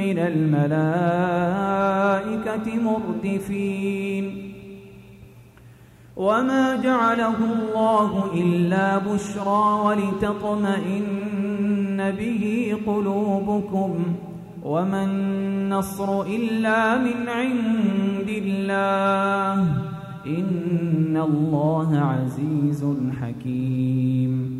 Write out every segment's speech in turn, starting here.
الملائكة مردفين. وما جعله الله إلا بشرى ولتطمئن به قلوبكم. وما النصر إلا من عند الله. إن الله عزيز حكيم.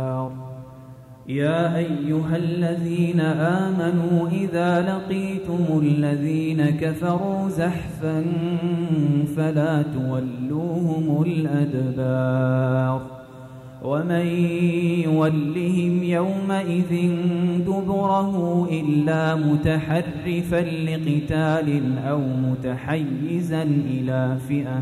يا أيها الذين آمنوا إذا لقيتم الذين كفروا زحفا فلا تولوهم الأدبار ومن يولهم يومئذ دبره إلا متحرفا لقتال أو متحيزا إلى فئة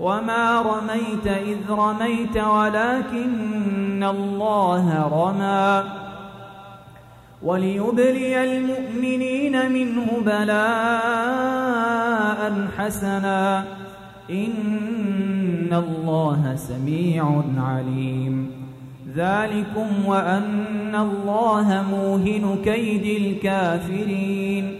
وما رميت إذ رميت ولكن الله رمى وليبلي المؤمنين منه بلاء حسنا إن الله سميع عليم ذلكم وأن الله موهن كيد الكافرين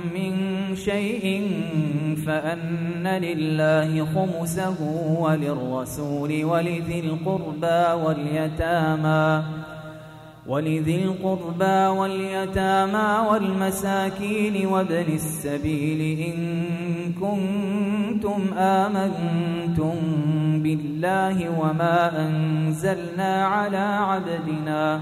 شيء فأن لله خمسه وللرسول ولذي القربى واليتامى ولذي القربى واليتامى والمساكين وابن السبيل إن كنتم آمنتم بالله وما أنزلنا على عبدنا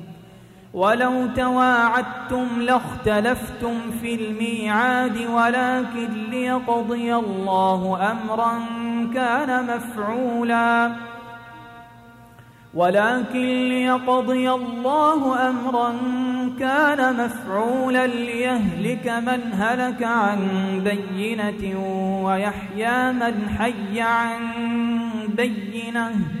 ولو تواعدتم لاختلفتم في الميعاد ولكن ليقضي الله أمرا كان مفعولا. ولكن ليقضي الله أمرا كان مفعولا ليهلك من هلك عن بينة ويحيى من حي عن بينة.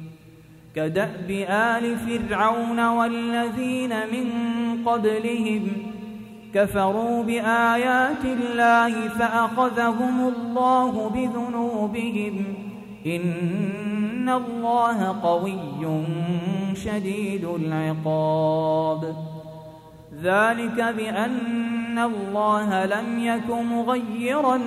كدأب آل فرعون والذين من قبلهم كفروا بآيات الله فأخذهم الله بذنوبهم إن الله قوي شديد العقاب. ذلك بأن الله لم يك مغيرا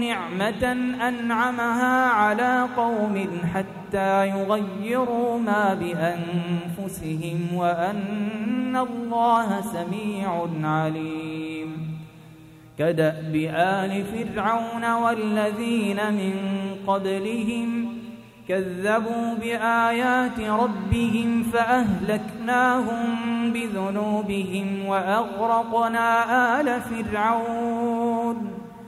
نعمة أنعمها على قوم حتى يغيروا ما بأنفسهم وأن الله سميع عليم. كدأب آل فرعون والذين من قبلهم كذبوا بآيات ربهم فأهلكناهم بذنوبهم وأغرقنا آل فرعون.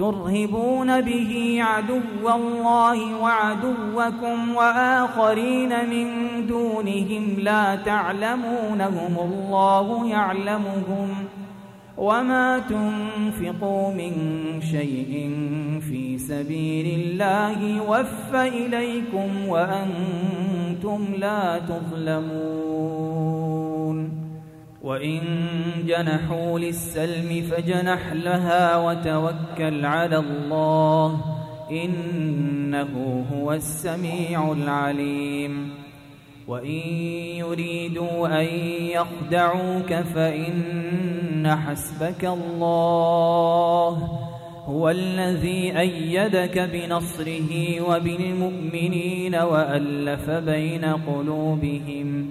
ترهبون به عدو الله وعدوكم وآخرين من دونهم لا تعلمونهم الله يعلمهم وما تنفقوا من شيء في سبيل الله يوفى إليكم وأنتم لا تظلمون وإن جنحوا للسلم فجنح لها وتوكل على الله إنه هو السميع العليم. وإن يريدوا أن يخدعوك فإن حسبك الله هو الذي أيدك بنصره وبالمؤمنين وألف بين قلوبهم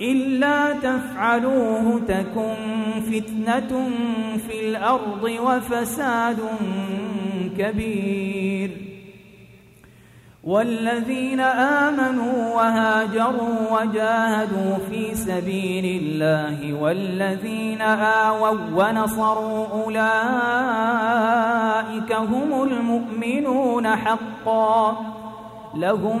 إلا تفعلوه تكن فتنة في الأرض وفساد كبير. والذين آمنوا وهاجروا وجاهدوا في سبيل الله والذين آووا ونصروا أولئك هم المؤمنون حقا. لهم